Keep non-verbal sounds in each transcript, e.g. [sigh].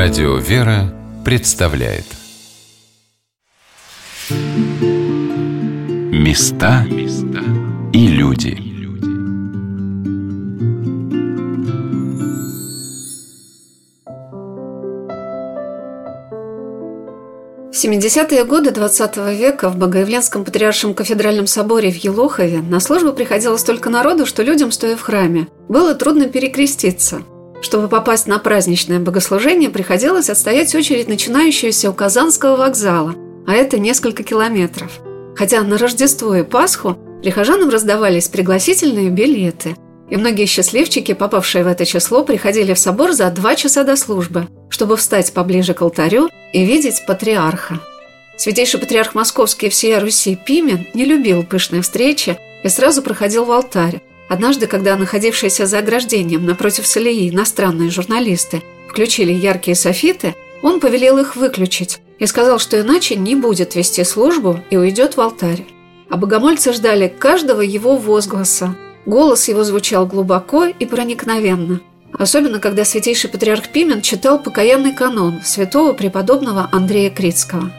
Радио «Вера» представляет. Места и люди. В 70-е годы 20 века в Богоявленском патриаршем кафедральном соборе в Елохове на службу приходило столько народу, что людям, стоя в храме, было трудно перекреститься – чтобы попасть на праздничное богослужение, приходилось отстоять очередь, начинающуюся у Казанского вокзала, а это несколько километров. Хотя на Рождество и Пасху прихожанам раздавались пригласительные билеты, и многие счастливчики, попавшие в это число, приходили в собор за два часа до службы, чтобы встать поближе к алтарю и видеть патриарха. Святейший патриарх Московский всея Руси Пимен не любил пышные встречи и сразу проходил в алтарь, Однажды, когда находившиеся за ограждением напротив Салии иностранные журналисты включили яркие софиты, он повелел их выключить и сказал, что иначе не будет вести службу и уйдет в алтарь. А богомольцы ждали каждого его возгласа. Голос его звучал глубоко и проникновенно. Особенно, когда святейший патриарх Пимен читал покаянный канон святого преподобного Андрея Критского.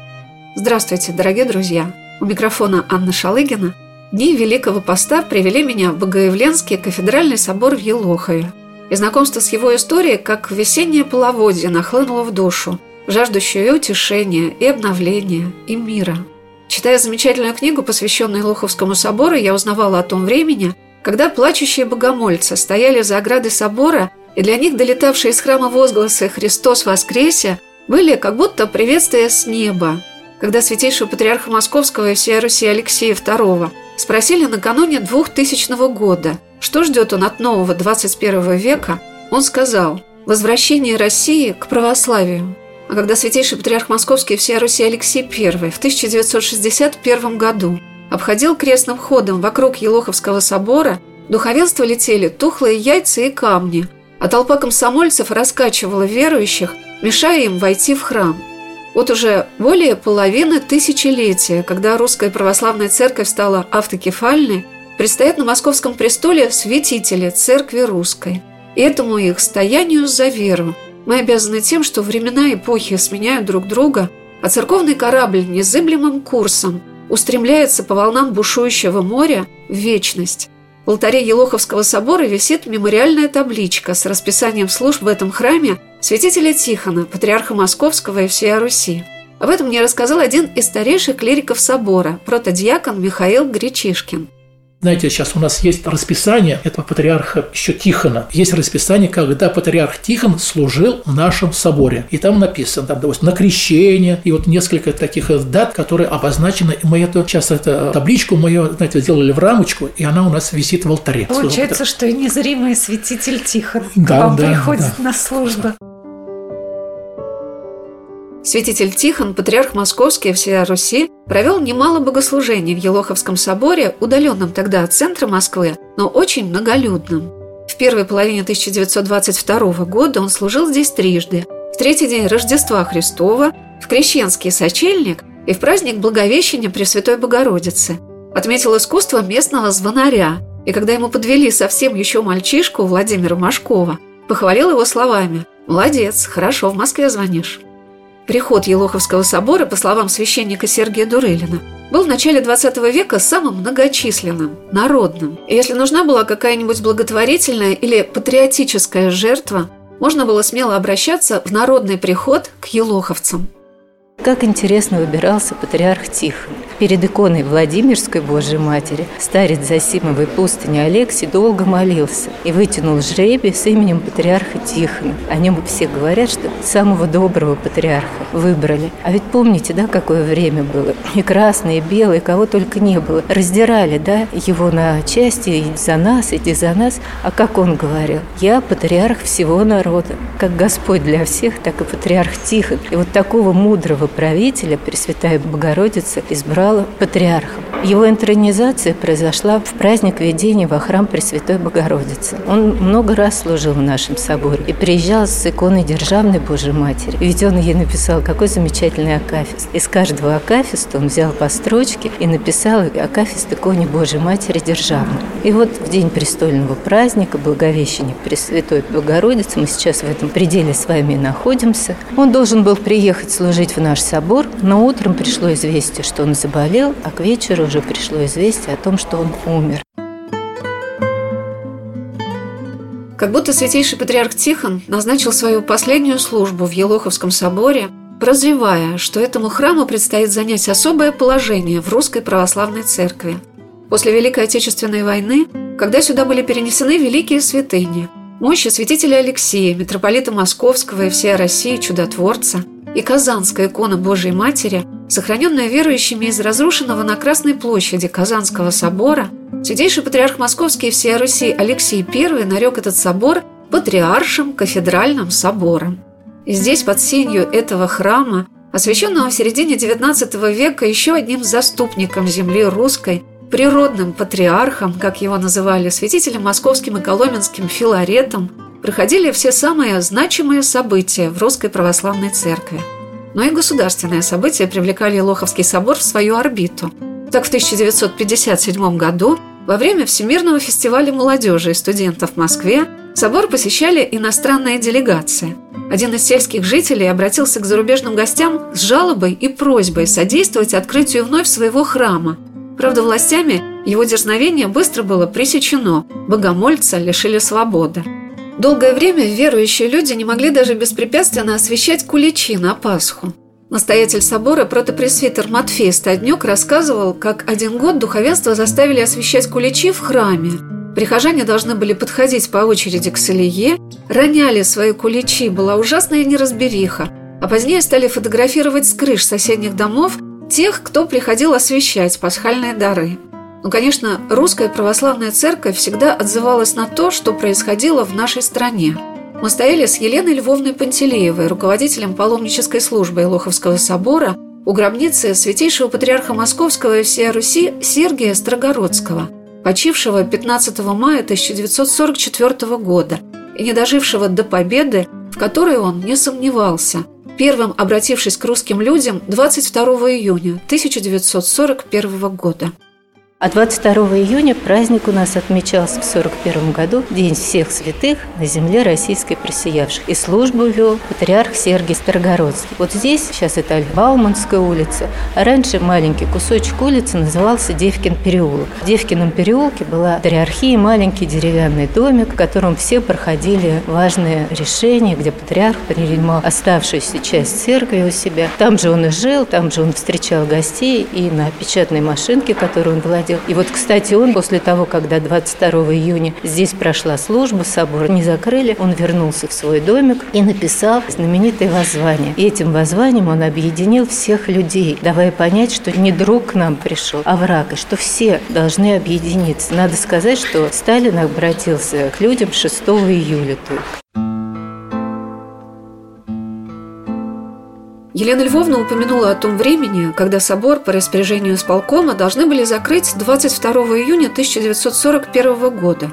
Здравствуйте, дорогие друзья! У микрофона Анна Шалыгина – Дни Великого Поста привели меня в Богоявленский кафедральный собор в Елохове. И знакомство с его историей, как весеннее половодье, нахлынуло в душу, жаждущую и утешения, и обновления, и мира. Читая замечательную книгу, посвященную Елоховскому собору, я узнавала о том времени, когда плачущие богомольцы стояли за оградой собора, и для них долетавшие из храма возгласы «Христос воскресе» были как будто приветствия с неба, когда святейшего патриарха Московского и всей Руси Алексея II Спросили накануне 2000 года, что ждет он от нового 21 века, он сказал «Возвращение России к православию». А когда святейший патриарх Московский всея Руси Алексей I в 1961 году обходил крестным ходом вокруг Елоховского собора, духовенство летели тухлые яйца и камни, а толпа комсомольцев раскачивала верующих, мешая им войти в храм – вот уже более половины тысячелетия, когда русская православная церковь стала автокефальной, предстоят на московском престоле святители церкви русской. И этому их стоянию за веру мы обязаны тем, что времена и эпохи сменяют друг друга, а церковный корабль незыблемым курсом устремляется по волнам бушующего моря в вечность. В алтаре Елоховского собора висит мемориальная табличка с расписанием служб в этом храме святителя Тихона, патриарха Московского и всей Руси. Об этом мне рассказал один из старейших клириков собора, протодиакон Михаил Гречишкин – знаете, сейчас у нас есть расписание этого патриарха еще Тихона. Есть расписание, когда патриарх Тихон служил в нашем соборе. И там написано, там, допустим, на крещение, и вот несколько таких дат, которые обозначены. И мы эту, сейчас эту табличку мы ее, знаете, сделали в рамочку, и она у нас висит в алтаре. Получается, что и незримый святитель Тихон да, к вам да, приходит да. на службу. Святитель Тихон, патриарх Московский всея Руси, провел немало богослужений в Елоховском соборе, удаленном тогда от центра Москвы, но очень многолюдном. В первой половине 1922 года он служил здесь трижды. В третий день Рождества Христова, в Крещенский сочельник и в праздник Благовещения Пресвятой Богородицы. Отметил искусство местного звонаря, и когда ему подвели совсем еще мальчишку Владимира Машкова, похвалил его словами «Молодец, хорошо в Москве звонишь». Приход Елоховского собора, по словам священника Сергия Дурылина, был в начале XX века самым многочисленным, народным. И если нужна была какая-нибудь благотворительная или патриотическая жертва, можно было смело обращаться в народный приход к елоховцам – как интересно выбирался патриарх Тихон. Перед иконой Владимирской Божьей Матери старец Засимовой пустыни Алексий долго молился и вытянул жребий с именем патриарха Тихона. О нем все говорят, что самого доброго патриарха выбрали. А ведь помните, да, какое время было? И красные, и белые, кого только не было. Раздирали, да, его на части, и за нас, иди за нас. А как он говорил? Я патриарх всего народа. Как Господь для всех, так и патриарх Тихон. И вот такого мудрого правителя Пресвятая Богородица избрала стал патриархом. Его интронизация произошла в праздник введения во храм Пресвятой Богородицы. Он много раз служил в нашем соборе и приезжал с иконой Державной Божьей Матери. Ведь он ей написал, какой замечательный акафист. Из каждого акафиста он взял по строчке и написал акафист иконе Божьей Матери Державной. И вот в день престольного праздника, Благовещения Пресвятой Богородицы, мы сейчас в этом пределе с вами находимся, он должен был приехать служить в наш собор, но утром пришло известие, что он заболел, а к вечеру уже пришло известие о том, что он умер. Как будто святейший патриарх Тихон назначил свою последнюю службу в Елоховском соборе, прозревая, что этому храму предстоит занять особое положение в русской православной церкви. После Великой Отечественной войны, когда сюда были перенесены великие святыни, мощи святителя Алексея, митрополита Московского и всей России чудотворца – и Казанская икона Божией Матери, сохраненная верующими из разрушенного на Красной площади Казанского собора, святейший патриарх Московский и всея Руси Алексей I нарек этот собор патриаршим кафедральным собором. И здесь, под сенью этого храма, освященного в середине XIX века еще одним заступником земли русской, природным патриархом, как его называли, святителем московским и коломенским Филаретом, проходили все самые значимые события в Русской Православной Церкви. Но и государственные события привлекали Лоховский собор в свою орбиту. Так в 1957 году во время Всемирного фестиваля молодежи и студентов в Москве собор посещали иностранные делегации. Один из сельских жителей обратился к зарубежным гостям с жалобой и просьбой содействовать открытию вновь своего храма. Правда, властями его дерзновение быстро было пресечено, богомольца лишили свободы. Долгое время верующие люди не могли даже беспрепятственно освещать куличи на Пасху. Настоятель собора протопресвитер Матфей Стаднюк рассказывал, как один год духовенство заставили освещать куличи в храме. Прихожане должны были подходить по очереди к Салие, роняли свои куличи, была ужасная неразбериха, а позднее стали фотографировать с крыш соседних домов тех, кто приходил освещать пасхальные дары. Но, конечно, русская православная церковь всегда отзывалась на то, что происходило в нашей стране. Мы стояли с Еленой Львовной Пантелеевой, руководителем паломнической службы Илоховского собора, у гробницы святейшего патриарха Московского и всей Руси Сергия Строгородского, почившего 15 мая 1944 года и не дожившего до победы, в которой он не сомневался, первым обратившись к русским людям 22 июня 1941 года. А 22 июня праздник у нас отмечался в 1941 году, День всех святых на земле российской просиявших. И службу вел патриарх Сергий Старгородский. Вот здесь, сейчас это Альбауманская улица, а раньше маленький кусочек улицы назывался Девкин переулок. В Девкином переулке была патриархия, маленький деревянный домик, в котором все проходили важные решения, где патриарх принимал оставшуюся часть церкви у себя. Там же он и жил, там же он встречал гостей, и на печатной машинке, которую он владел, ездил. И вот, кстати, он после того, когда 22 июня здесь прошла служба, собор не закрыли, он вернулся в свой домик и написал знаменитое воззвание. И этим воззванием он объединил всех людей, давая понять, что не друг к нам пришел, а враг, и что все должны объединиться. Надо сказать, что Сталин обратился к людям 6 июля только. Елена Львовна упомянула о том времени, когда собор по распоряжению исполкома должны были закрыть 22 июня 1941 года.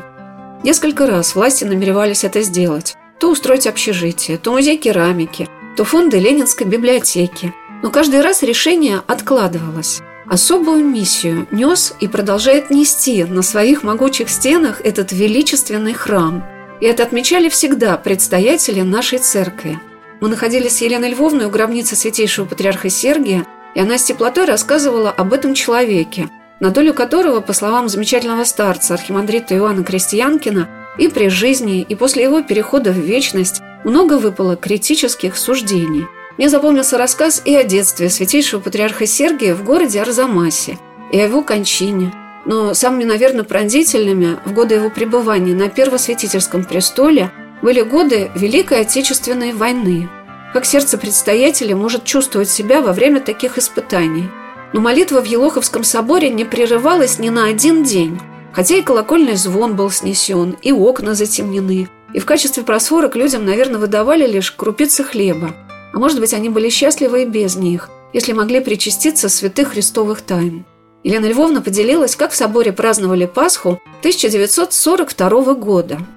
Несколько раз власти намеревались это сделать. То устроить общежитие, то музей керамики, то фонды Ленинской библиотеки. Но каждый раз решение откладывалось. Особую миссию нес и продолжает нести на своих могучих стенах этот величественный храм. И это отмечали всегда предстоятели нашей церкви – мы находились с Еленой Львовной у гробницы святейшего патриарха Сергия, и она с теплотой рассказывала об этом человеке, на долю которого, по словам замечательного старца архимандрита Иоанна Крестьянкина, и при жизни, и после его перехода в вечность много выпало критических суждений. Мне запомнился рассказ и о детстве святейшего патриарха Сергия в городе Арзамасе, и о его кончине. Но самыми, наверное, пронзительными в годы его пребывания на Первосвятительском престоле – были годы Великой Отечественной войны. Как сердце предстоятеля может чувствовать себя во время таких испытаний? Но молитва в Елоховском соборе не прерывалась ни на один день, хотя и колокольный звон был снесен, и окна затемнены, и в качестве просфорок людям, наверное, выдавали лишь крупицы хлеба. А может быть, они были счастливы и без них, если могли причаститься святых христовых тайн. Елена Львовна поделилась, как в соборе праздновали Пасху 1942 года –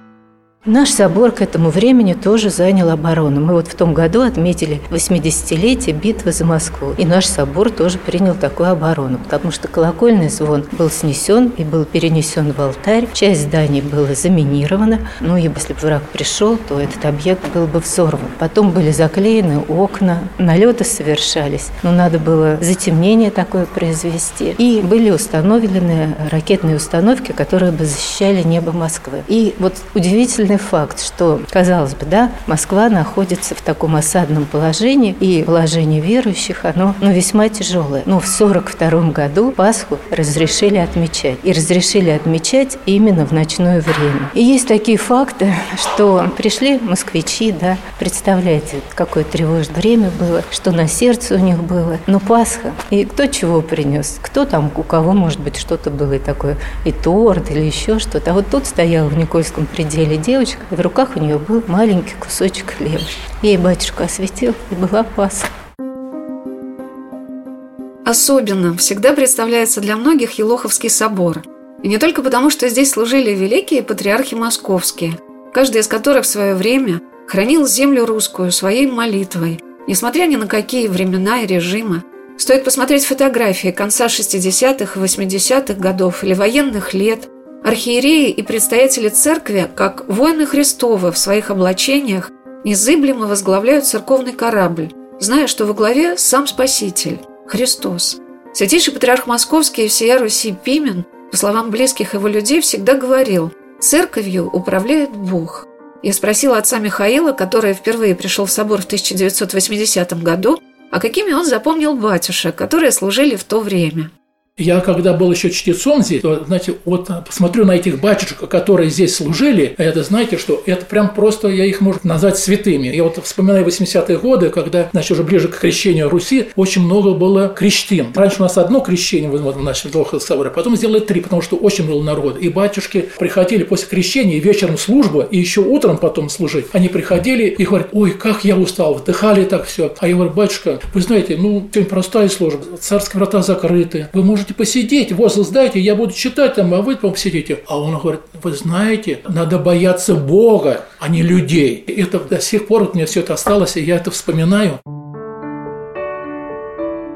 Наш собор к этому времени тоже занял оборону. Мы вот в том году отметили 80-летие битвы за Москву. И наш собор тоже принял такую оборону, потому что колокольный звон был снесен и был перенесен в алтарь. Часть зданий была заминирована. Ну, и если бы враг пришел, то этот объект был бы взорван. Потом были заклеены окна, налеты совершались. Но надо было затемнение такое произвести. И были установлены ракетные установки, которые бы защищали небо Москвы. И вот удивительно удивительный факт, что, казалось бы, да, Москва находится в таком осадном положении, и положение верующих, оно ну, весьма тяжелое. Но в 1942 году Пасху разрешили отмечать. И разрешили отмечать именно в ночное время. И есть такие факты, что пришли москвичи, да, представляете, какое тревожное время было, что на сердце у них было. Но Пасха, и кто чего принес, кто там, у кого, может быть, что-то было и такое, и торт, или еще что-то. А вот тут стоял в Никольском пределе девушка, девочка, и в руках у нее был маленький кусочек хлеба. Ей батюшка осветил, и была Пасха. Особенно всегда представляется для многих Елоховский собор. И не только потому, что здесь служили великие патриархи московские, каждый из которых в свое время хранил землю русскую своей молитвой, несмотря ни на какие времена и режимы. Стоит посмотреть фотографии конца 60-х и 80-х годов или военных лет – Архиереи и предстоятели церкви, как воины Христовы в своих облачениях, незыблемо возглавляют церковный корабль, зная, что во главе сам Спаситель – Христос. Святейший патриарх Московский и всея Руси Пимен, по словам близких его людей, всегда говорил «Церковью управляет Бог». Я спросила отца Михаила, который впервые пришел в собор в 1980 году, а какими он запомнил батюшек, которые служили в то время – я когда был еще чтецом здесь, то, знаете, вот посмотрю на этих батюшек, которые здесь служили, это, знаете, что это прям просто, я их можно назвать святыми. Я вот вспоминаю 80-е годы, когда, значит, уже ближе к крещению Руси, очень много было крещтин. Раньше у нас одно крещение вот, в нашем Долховском соборе, потом сделали три, потому что очень много народа. И батюшки приходили после крещения, вечером служба, и еще утром потом служить. Они приходили и говорят, ой, как я устал, вдыхали так все. А я говорю, батюшка, вы знаете, ну, сегодня простая служба, царские врата закрыты, вы можете можете посидеть, возле сдайте, я буду читать там, а вы там сидите. А он говорит, вы знаете, надо бояться Бога, а не людей. И это до сих пор вот мне все это осталось, и я это вспоминаю.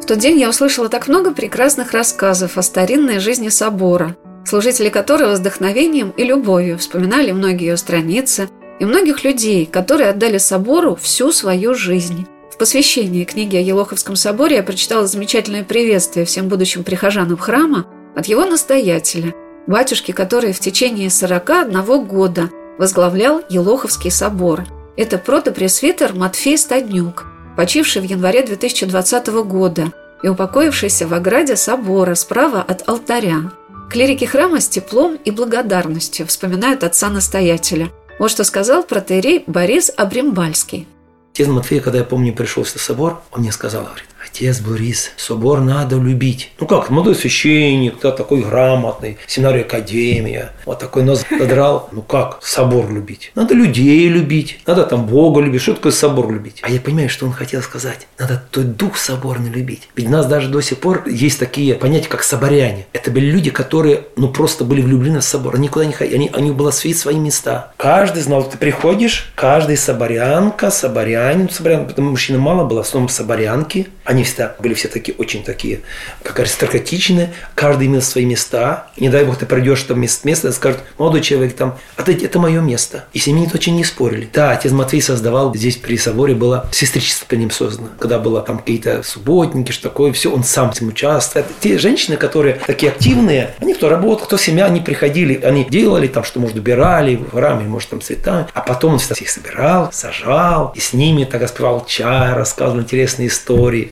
В тот день я услышала так много прекрасных рассказов о старинной жизни собора, служители которого с вдохновением и любовью вспоминали многие ее страницы и многих людей, которые отдали собору всю свою жизнь. В посвящении книги о Елоховском соборе я прочитала замечательное приветствие всем будущим прихожанам храма от его настоятеля, батюшки, который в течение 41 года возглавлял Елоховский собор. Это протопресвитер Матфей Стаднюк, почивший в январе 2020 года и упокоившийся в ограде собора справа от алтаря. Клирики храма с теплом и благодарностью вспоминают отца-настоятеля. Вот что сказал протеерей Борис Абримбальский. Отец Матфей, когда я помню, пришел в собор, он мне сказал, говорит, Отец Борис, собор надо любить. Ну как, молодой священник, да, такой грамотный, семинария академия, вот такой нос [laughs] задрал. Ну как, собор любить? Надо людей любить, надо там Бога любить. Что такое собор любить? А я понимаю, что он хотел сказать. Надо тот дух соборный любить. Ведь у нас даже до сих пор есть такие понятия, как соборяне. Это были люди, которые, ну просто были влюблены в собор. Они никуда не ходили, они, они было свои свои места. Каждый знал, ты приходишь, каждый соборянка, соборянин, соборян, потому мужчина мало было, в основном соборянки. Они всегда были все такие, очень такие, как аристократичные, каждый имел свои места. Не дай бог, ты пройдешь там место, место скажут, молодой человек там, а это, это мое место. И с ними очень не спорили. Да, отец Матвей создавал, здесь при соборе было сестричество по ним создано. Когда было там какие-то субботники, что такое, все, он сам этим участвует. Те женщины, которые такие активные, они кто работал, кто семья, они приходили, они делали там, что, может, убирали в храме, может, там цвета, а потом он всегда их собирал, сажал, и с ними так распевал чай, рассказывал интересные истории.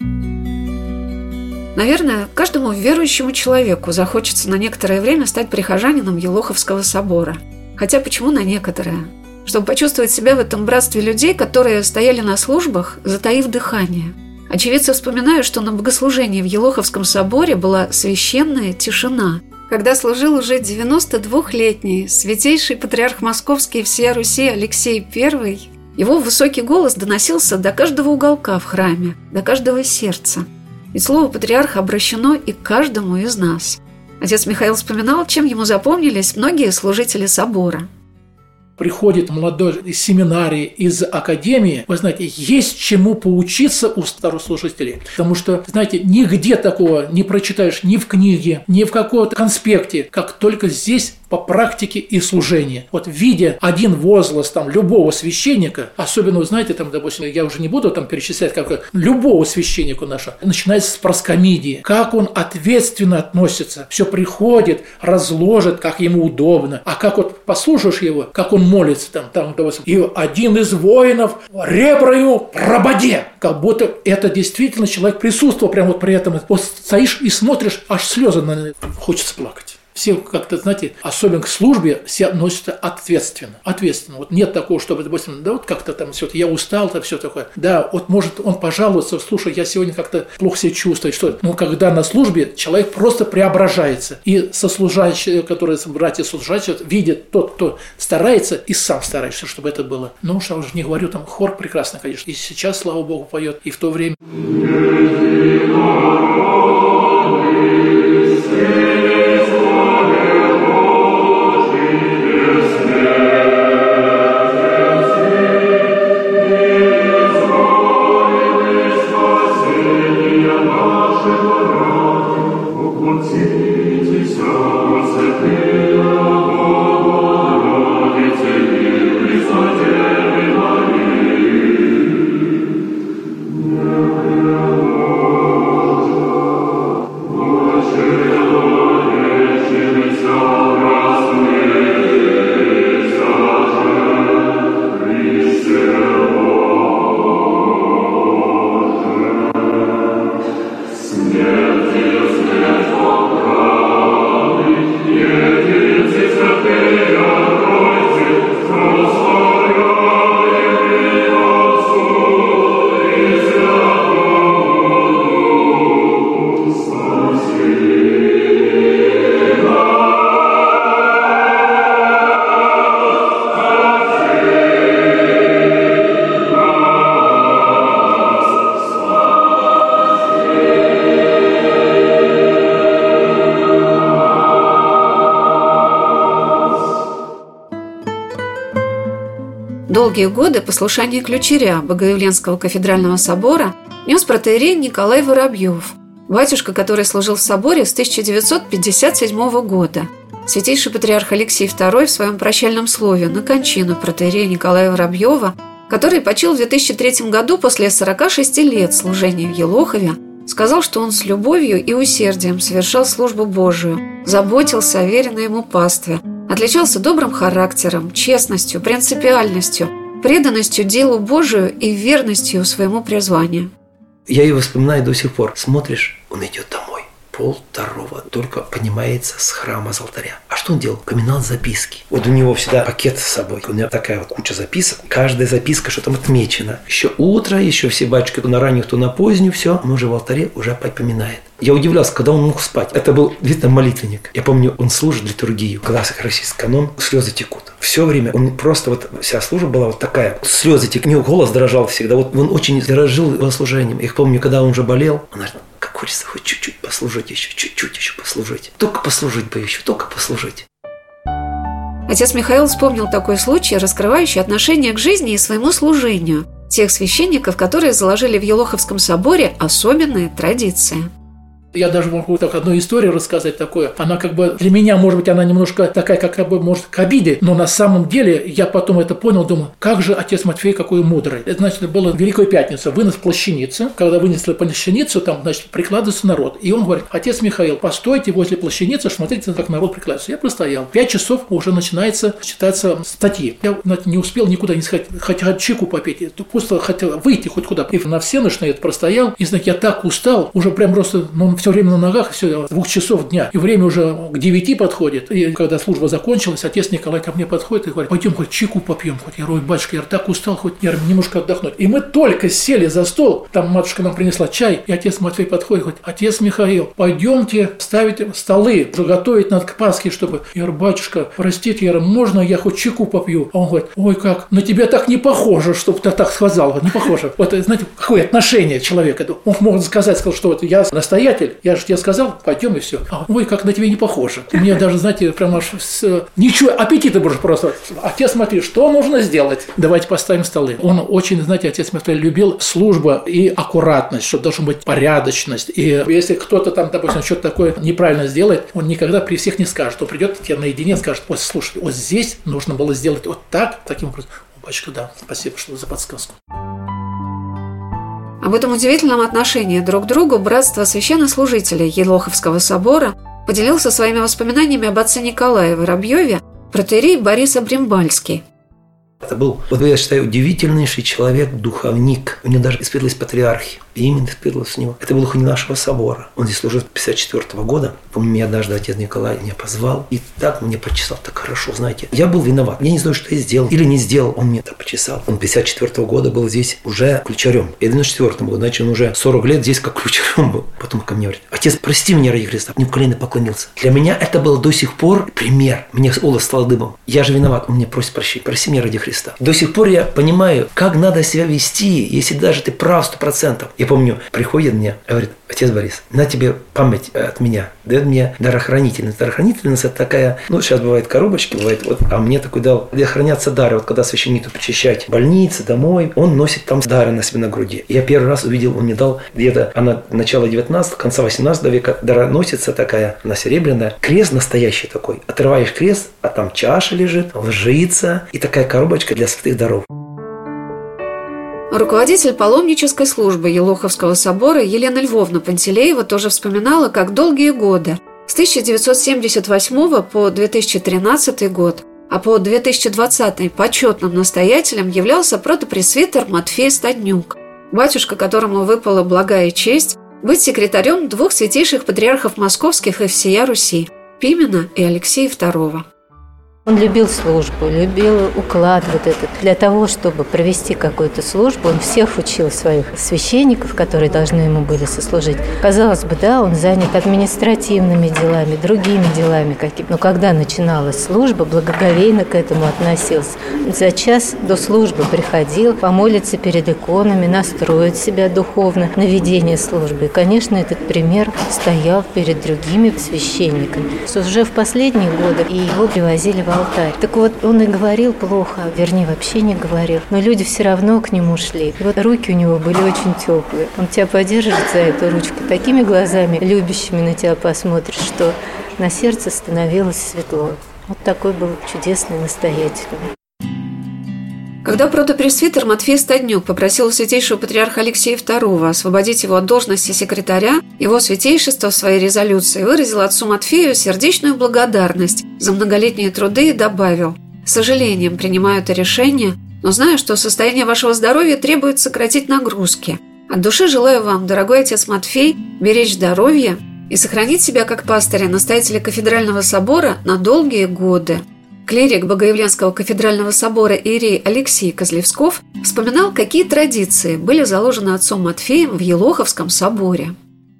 Наверное, каждому верующему человеку захочется на некоторое время стать прихожанином Елоховского собора. Хотя почему на некоторое? Чтобы почувствовать себя в этом братстве людей, которые стояли на службах, затаив дыхание. Очевидцы вспоминают, что на богослужении в Елоховском соборе была священная тишина. Когда служил уже 92-летний святейший патриарх Московский всея Руси Алексей I, его высокий голос доносился до каждого уголка в храме, до каждого сердца – Ведь слово патриарха обращено и к каждому из нас. Отец Михаил вспоминал, чем ему запомнились многие служители собора – приходит молодой из семинарии, из академии, вы знаете, есть чему поучиться у старослужителей. Потому что, знаете, нигде такого не прочитаешь ни в книге, ни в каком-то конспекте, как только здесь по практике и служению. Вот видя один возглас там любого священника, особенно, знаете, там, допустим, я уже не буду там перечислять, как любого священника нашего, начинается с проскомидии, как он ответственно относится, все приходит, разложит, как ему удобно, а как вот послушаешь его, как он молится там, там, допустим, и один из воинов ребра ему прободе, как будто это действительно человек присутствовал прямо вот при этом. Вот стоишь и смотришь, аж слезы на хочется плакать все как-то, знаете, особенно к службе все относятся ответственно. Ответственно. Вот нет такого, чтобы, допустим, да вот как-то там все, я устал, то все такое. Да, вот может он пожалуется, слушай, я сегодня как-то плохо себя чувствую, что Но когда на службе человек просто преображается. И сослужащие, которые братья служащие, видят тот, кто старается, и сам старается, чтобы это было. Ну, я уже не говорю, там хор прекрасно, конечно. И сейчас, слава Богу, поет, и в то время. Долгие годы послушание ключеря Богоявленского кафедрального собора нес протеерей Николай Воробьев, батюшка, который служил в соборе с 1957 года. Святейший патриарх Алексей II в своем прощальном слове на кончину протеерея Николая Воробьева, который почил в 2003 году после 46 лет служения в Елохове, сказал, что он с любовью и усердием совершал службу Божию, заботился о веренной ему пастве, отличался добрым характером, честностью, принципиальностью – преданностью делу Божию и верностью своему призванию. Я его вспоминаю до сих пор. Смотришь, он идет домой. Пол второго только поднимается с храма, с алтаря. А что он делал? Поминал записки. Вот у него всегда пакет с собой. У него такая вот куча записок. Каждая записка, что там отмечено. Еще утро, еще все батюшки, кто на раннюю, кто на позднюю, все. Он уже в алтаре уже поминает. Я удивлялся, когда он мог спать. Это был, видно, молитвенник. Я помню, он служит литургию. Классик российский канон, слезы текут. Все время он просто вот, вся служба была вот такая. Слезы текут. У него голос дрожал всегда. Вот он очень дорожил его служением. Я помню, когда он уже болел, он хочется хоть чуть-чуть послужить еще, чуть-чуть еще послужить. Только послужить бы еще, только послужить. Отец Михаил вспомнил такой случай, раскрывающий отношение к жизни и своему служению тех священников, которые заложили в Елоховском соборе особенные традиции. Я даже могу так одну историю рассказать такое. Она как бы для меня, может быть, она немножко такая, как бы, может, к обиде, но на самом деле я потом это понял, думаю, как же отец Матфей какой мудрый. Это, значит, была Великая Пятница, вынос плащаницы. Когда вынесли плащаницу, там, значит, прикладывается народ. И он говорит, отец Михаил, постойте возле плащаницы, смотрите, как народ прикладывается. Я простоял. Пять часов уже начинается читаться статьи. Я знаете, не успел никуда не сходить, хотя чеку попить. Просто хотел выйти хоть куда. И на всеночной это простоял. И, знаете, я так устал, уже прям просто, ну, все время на ногах, все, двух часов дня. И время уже к девяти подходит. И когда служба закончилась, отец Николай ко мне подходит и говорит, пойдем хоть чайку попьем. Хоть я говорю, батюшка, я так устал, хоть я немножко отдохнуть. И мы только сели за стол, там матушка нам принесла чай, и отец Матвей подходит, говорит, отец Михаил, пойдемте ставить столы, уже готовить надо к чтобы... Я говорю, батюшка, простите, я говорю, можно я хоть чайку попью? А он говорит, ой, как, на тебя так не похоже, чтобы ты так сказал, не похоже. Вот, знаете, какое отношение человека. Он может сказать, сказал, что вот я настоятель, я же тебе сказал, пойдем и все. А, ой, как на тебе не похоже. Мне даже, знаете, прям аж с... ничего, аппетита уже просто. Отец Матвей, что нужно сделать? Давайте поставим столы. Он очень, знаете, отец Матвей любил службу и аккуратность, что должна быть порядочность. И если кто-то там, допустим, что-то такое неправильно сделает, он никогда при всех не скажет. Он придет к тебе наедине скажет, вот слушай, вот здесь нужно было сделать вот так, таким образом. Батюшка, да, спасибо что за подсказку. Об этом удивительном отношении друг к другу братство священнослужителей Елоховского собора поделился своими воспоминаниями об отце Николае Воробьеве протерей Борис Абримбальский. Это был, вот я считаю, удивительнейший человек, духовник. У него даже испытывались патриархи. Именно испытывалось у него. Это был хуни нашего собора. Он здесь служил с 54 года. Помню, меня однажды отец Николай меня позвал. И так мне почесал так хорошо, знаете. Я был виноват. Я не знаю, что я сделал или не сделал. Он мне так почесал. Он 54 года был здесь уже ключарем. И в 94 году, значит, он уже 40 лет здесь как ключарем был. Потом ко мне говорит, отец, прости меня ради Христа. Мне в колено поклонился. Для меня это был до сих пор пример. Мне волос стал дымом. Я же виноват. Он мне просит прощения. Прости меня ради Христа. До сих пор я понимаю, как надо себя вести, если даже ты прав сто процентов. Я помню, приходит мне, говорит, отец Борис, на тебе память от меня, дает мне дарохранительность. Дарохранительность – это такая, ну, сейчас бывает коробочки, бывает, вот, а мне такой дал, где хранятся дары. Вот когда священник причащать больницы, домой, он носит там дары на себе на груди. Я первый раз увидел, он мне дал где-то, она начала 19 конца 18 века, дара носится такая, она серебряная, крест настоящий такой. Отрываешь крест, а там чаша лежит, лжица и такая коробочка для святых даров. Руководитель паломнической службы Елоховского собора Елена Львовна Пантелеева тоже вспоминала, как долгие годы, с 1978 по 2013 год, а по 2020 почетным настоятелем являлся протопресвитер Матфей Стаднюк, батюшка, которому выпала благая честь быть секретарем двух святейших патриархов московских и всея Руси – Пимена и Алексея II. Он любил службу, любил уклад вот этот. Для того, чтобы провести какую-то службу, он всех учил своих священников, которые должны ему были сослужить. Казалось бы, да, он занят административными делами, другими делами какими Но когда начиналась служба, благоговейно к этому относился. За час до службы приходил, помолиться перед иконами, настроить себя духовно на ведение службы. И, конечно, этот пример стоял перед другими священниками. Уже в последние годы и его привозили в алтарь. Так вот, он и говорил плохо, вернее, вообще не говорил. Но люди все равно к нему шли. И вот руки у него были очень теплые. Он тебя поддержит за эту ручку, такими глазами любящими на тебя посмотришь, что на сердце становилось светло. Вот такой был чудесный настоятель. Когда протопресвитер Матфей Стаднюк попросил святейшего патриарха Алексея II освободить его от должности секретаря, его святейшество в своей резолюции выразил отцу Матфею сердечную благодарность за многолетние труды и добавил «С сожалением принимаю это решение, но знаю, что состояние вашего здоровья требует сократить нагрузки. От души желаю вам, дорогой отец Матфей, беречь здоровье и сохранить себя как пастыря, настоятеля кафедрального собора на долгие годы. Клирик Богоявленского кафедрального собора Ирий Алексей Козлевсков вспоминал, какие традиции были заложены отцом Матфеем в Елоховском соборе.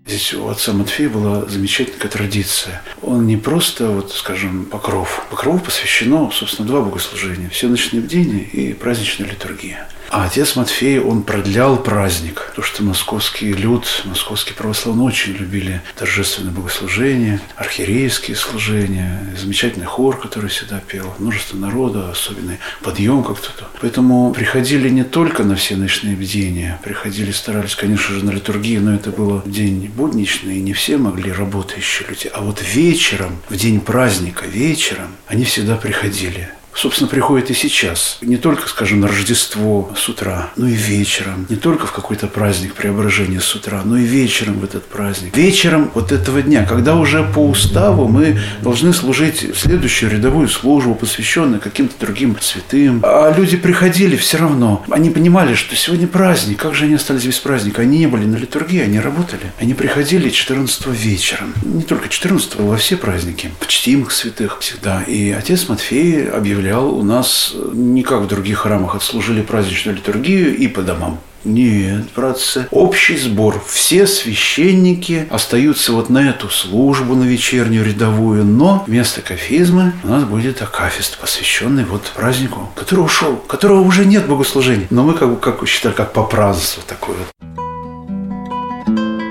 Здесь у отца Матфея была замечательная традиция. Он не просто, вот, скажем, покров. Покрову посвящено, собственно, два богослужения. Все ночные бдения и праздничная литургия. А отец Матфей, он продлял праздник, потому что московский люд, московские православные очень любили торжественное богослужение, архиерейские служения, замечательный хор, который всегда пел, множество народа, особенный подъем как-то. Поэтому приходили не только на все ночные бдения, приходили, старались, конечно же, на литургию, но это было день будничный, и не все могли работающие люди. А вот вечером, в день праздника, вечером, они всегда приходили собственно, приходит и сейчас. Не только, скажем, на Рождество с утра, но и вечером. Не только в какой-то праздник преображения с утра, но и вечером в этот праздник. Вечером вот этого дня, когда уже по уставу мы должны служить следующую рядовую службу, посвященную каким-то другим святым. А люди приходили все равно. Они понимали, что сегодня праздник. Как же они остались без праздника? Они не были на литургии, они работали. Они приходили 14 вечером. Не только 14 во все праздники. В чтимых святых всегда. И отец Матфей объявлял у нас, не как в других храмах, отслужили праздничную литургию и по домам. Нет, братцы, общий сбор. Все священники остаются вот на эту службу, на вечернюю рядовую, но вместо кафизмы у нас будет акафист, посвященный вот празднику, который ушел, которого уже нет богослужения. Но мы как бы, как считали, как по празднеству такое вот.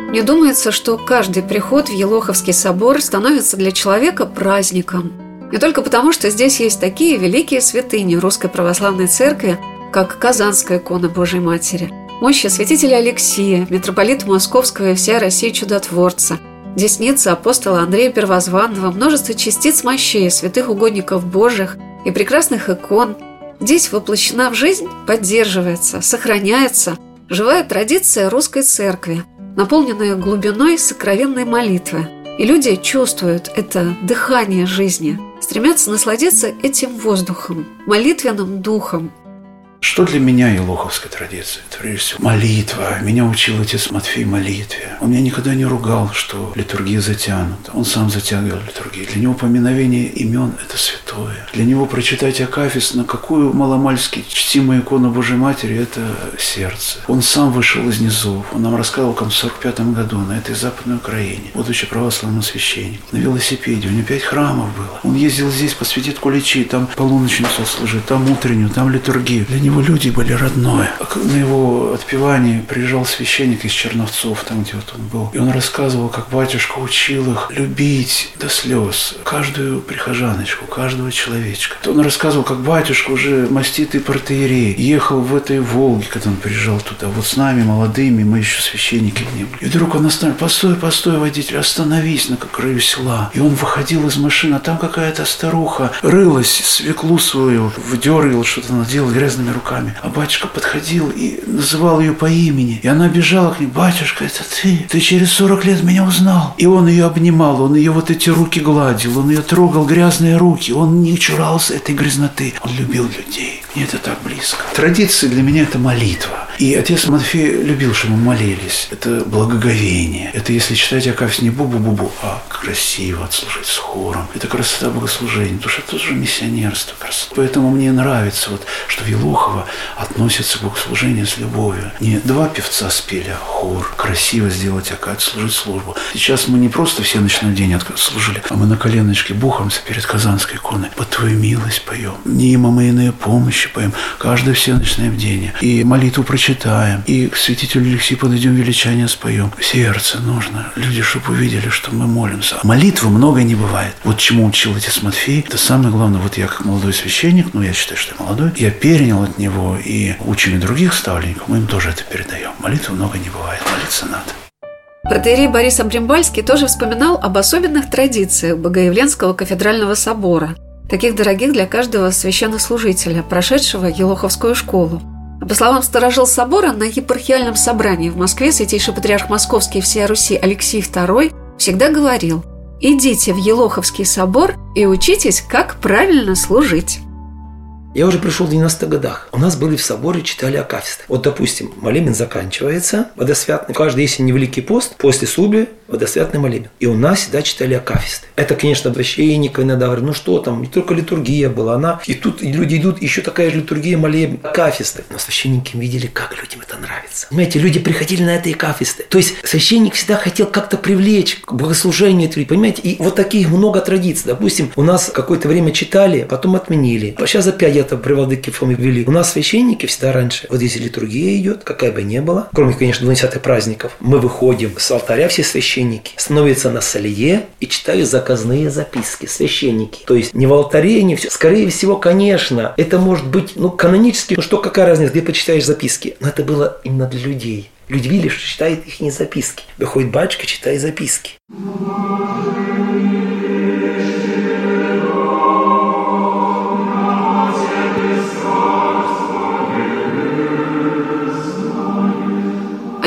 Мне думается, что каждый приход в Елоховский собор становится для человека праздником. Не только потому, что здесь есть такие великие святыни Русской Православной Церкви, как Казанская икона Божьей Матери, мощи святителя Алексия, митрополита Московского и вся Россия чудотворца, десница апостола Андрея Первозванного, множество частиц мощей, святых угодников Божьих и прекрасных икон. Здесь воплощена в жизнь, поддерживается, сохраняется живая традиция русской церкви – наполненная глубиной сокровенной молитвы. И люди чувствуют это дыхание жизни, стремятся насладиться этим воздухом, молитвенным духом, что для меня елоховская традиция? Это прежде всего молитва. Меня учил отец Матфей молитве. Он меня никогда не ругал, что литургия затянута. Он сам затягивал литургию. Для него поминовение имен – это святое. Для него прочитать Акафист на какую маломальски чтимую икону Божьей Матери – это сердце. Он сам вышел из низов. Он нам рассказывал, как в 45 году на этой Западной Украине, будучи православным священником, на велосипеде. У него пять храмов было. Он ездил здесь посвятить куличи, там полуночницу служит, там утреннюю, там литургию. Для него люди были родное. На его отпевание приезжал священник из Черновцов, там где вот он был. И он рассказывал, как батюшка учил их любить до слез каждую прихожаночку, каждого человечка. Он рассказывал, как батюшка уже маститый протеерей ехал в этой Волге, когда он приезжал туда. Вот с нами, молодыми, мы еще священники не были. И вдруг он остановил, постой, постой, водитель, остановись на краю села. И он выходил из машины, а там какая-то старуха рылась, свеклу свою выдергивала, что-то наделала грязными руками. А батюшка подходил и называл ее по имени. И она бежала к нему. Батюшка, это ты? Ты через 40 лет меня узнал. И он ее обнимал, он ее вот эти руки гладил, он ее трогал грязные руки. Он не чурался этой грязноты. Он любил людей. Мне это так близко. Традиция для меня – это молитва. И отец Матфей любил, чтобы мы молились. Это благоговение. Это если читать Акафис не бу-бу-бу-бу, а красиво отслужить с хором. Это красота богослужения, потому что это тоже миссионерство. Красота. Поэтому мне нравится, вот, что Вилохова относится к богослужению с любовью. Не два певца спели, а хор. Красиво сделать Акафис, служить службу. Сейчас мы не просто все ночной день служили, а мы на коленочке бухаемся перед Казанской иконой. Под Твою милость поем. Иные помощь поем, каждое всеночное бдение. И молитву прочитаем, и к святителю Алексею подойдем, величание споем. Сердце нужно. Люди, чтобы увидели, что мы молимся. Молитвы много не бывает. Вот чему учил отец Матфей, это самое главное. Вот я как молодой священник, ну я считаю, что я молодой, я перенял от него и учили других ставленников, мы им тоже это передаем. Молитвы много не бывает, молиться надо. Протеерей Борис Абримбальский тоже вспоминал об особенных традициях Богоявленского кафедрального собора – таких дорогих для каждого священнослужителя, прошедшего Елоховскую школу. По словам сторожил собора, на епархиальном собрании в Москве святейший патриарх Московский и всея Руси Алексей II всегда говорил «Идите в Елоховский собор и учитесь, как правильно служить». Я уже пришел в 90-х годах. У нас были в соборе, читали Акафисты. Вот, допустим, молебен заканчивается, водосвятный. Каждый, если не Великий пост, после суби водосвятный молебен. И у нас всегда читали Акафисты. Это, конечно, священника иногда говорят, ну что там, не только литургия была, она... И тут люди идут, еще такая же литургия, молебен, Акафисты. Но священники видели, как людям это нравится. Понимаете, люди приходили на это Акафисты. То есть священник всегда хотел как-то привлечь к богослужению, понимаете? И вот таких много традиций. Допустим, у нас какое-то время читали, потом отменили. Сейчас опять где-то при владыке Фоме ввели. У нас священники всегда раньше, вот если литургия идет, какая бы ни была, кроме, конечно, 20 праздников, мы выходим с алтаря, все священники, становятся на солье и читают заказные записки, священники. То есть не в алтаре, не все. Скорее всего, конечно, это может быть, ну, канонически, ну что, какая разница, где почитаешь записки. Но это было именно для людей. Люди видели, что читает их не записки. Выходит батюшка, читает записки.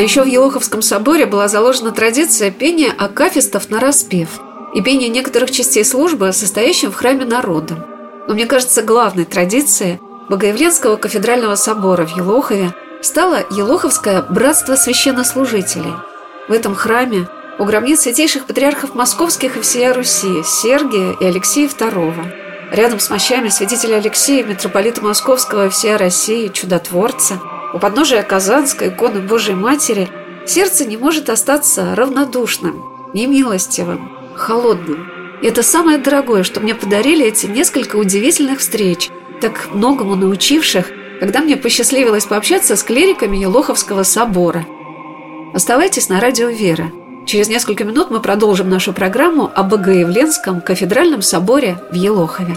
Еще в Елоховском соборе была заложена традиция пения акафистов на распев и пения некоторых частей службы, состоящим в храме народом. Но мне кажется, главной традицией Богоявленского кафедрального собора в Елохове стало Елоховское братство священнослужителей. В этом храме у гробниц святейших патриархов московских и всея Руси Сергия и Алексея II. Рядом с мощами святителя Алексея, митрополита Московского и всея России, чудотворца, у подножия Казанской иконы Божией Матери сердце не может остаться равнодушным, немилостивым, холодным. И это самое дорогое, что мне подарили эти несколько удивительных встреч, так многому научивших, когда мне посчастливилось пообщаться с клириками Елоховского собора. Оставайтесь на радио «Вера». Через несколько минут мы продолжим нашу программу о Богоявленском кафедральном соборе в Елохове.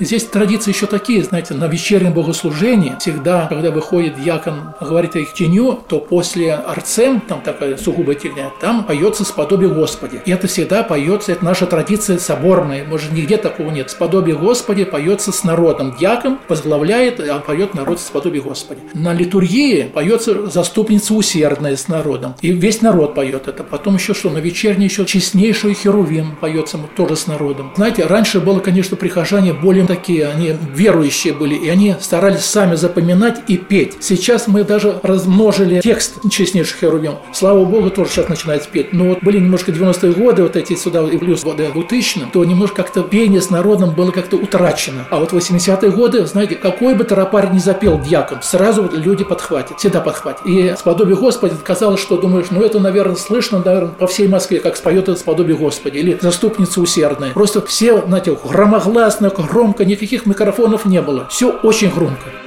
Здесь традиции еще такие, знаете, на вечернем богослужении всегда, когда выходит дьякон, говорит о их теню, то после арцем, там такая сугубая теня, там поется «Сподобие Господи». И это всегда поется, это наша традиция соборная, может, нигде такого нет. «Сподобие Господи» поется с народом. Дьякон возглавляет, а поет народ «Сподобие Господи». На литургии поется «Заступница усердная» с народом. И весь народ поет это. Потом еще что, на вечерней еще «Честнейший Херувим» поется тоже с народом. Знаете, раньше было, конечно, прихожане более такие, они верующие были, и они старались сами запоминать и петь. Сейчас мы даже размножили текст честнейших Херувим. Слава Богу, тоже сейчас начинает петь. Но вот были немножко 90-е годы, вот эти сюда, и плюс в 2000 то немножко как-то пение с народом было как-то утрачено. А вот 80-е годы, знаете, какой бы тропарь не запел дьякон, сразу люди подхватят, всегда подхватят. И «Сподобие Господи» казалось, что думаешь, ну это, наверное, слышно, наверное, по всей Москве, как споет это «Сподобие Господи» или «Заступница усердная». Просто все, знаете, громогласно, громко громко, никаких микрофонов не было. Все очень громко.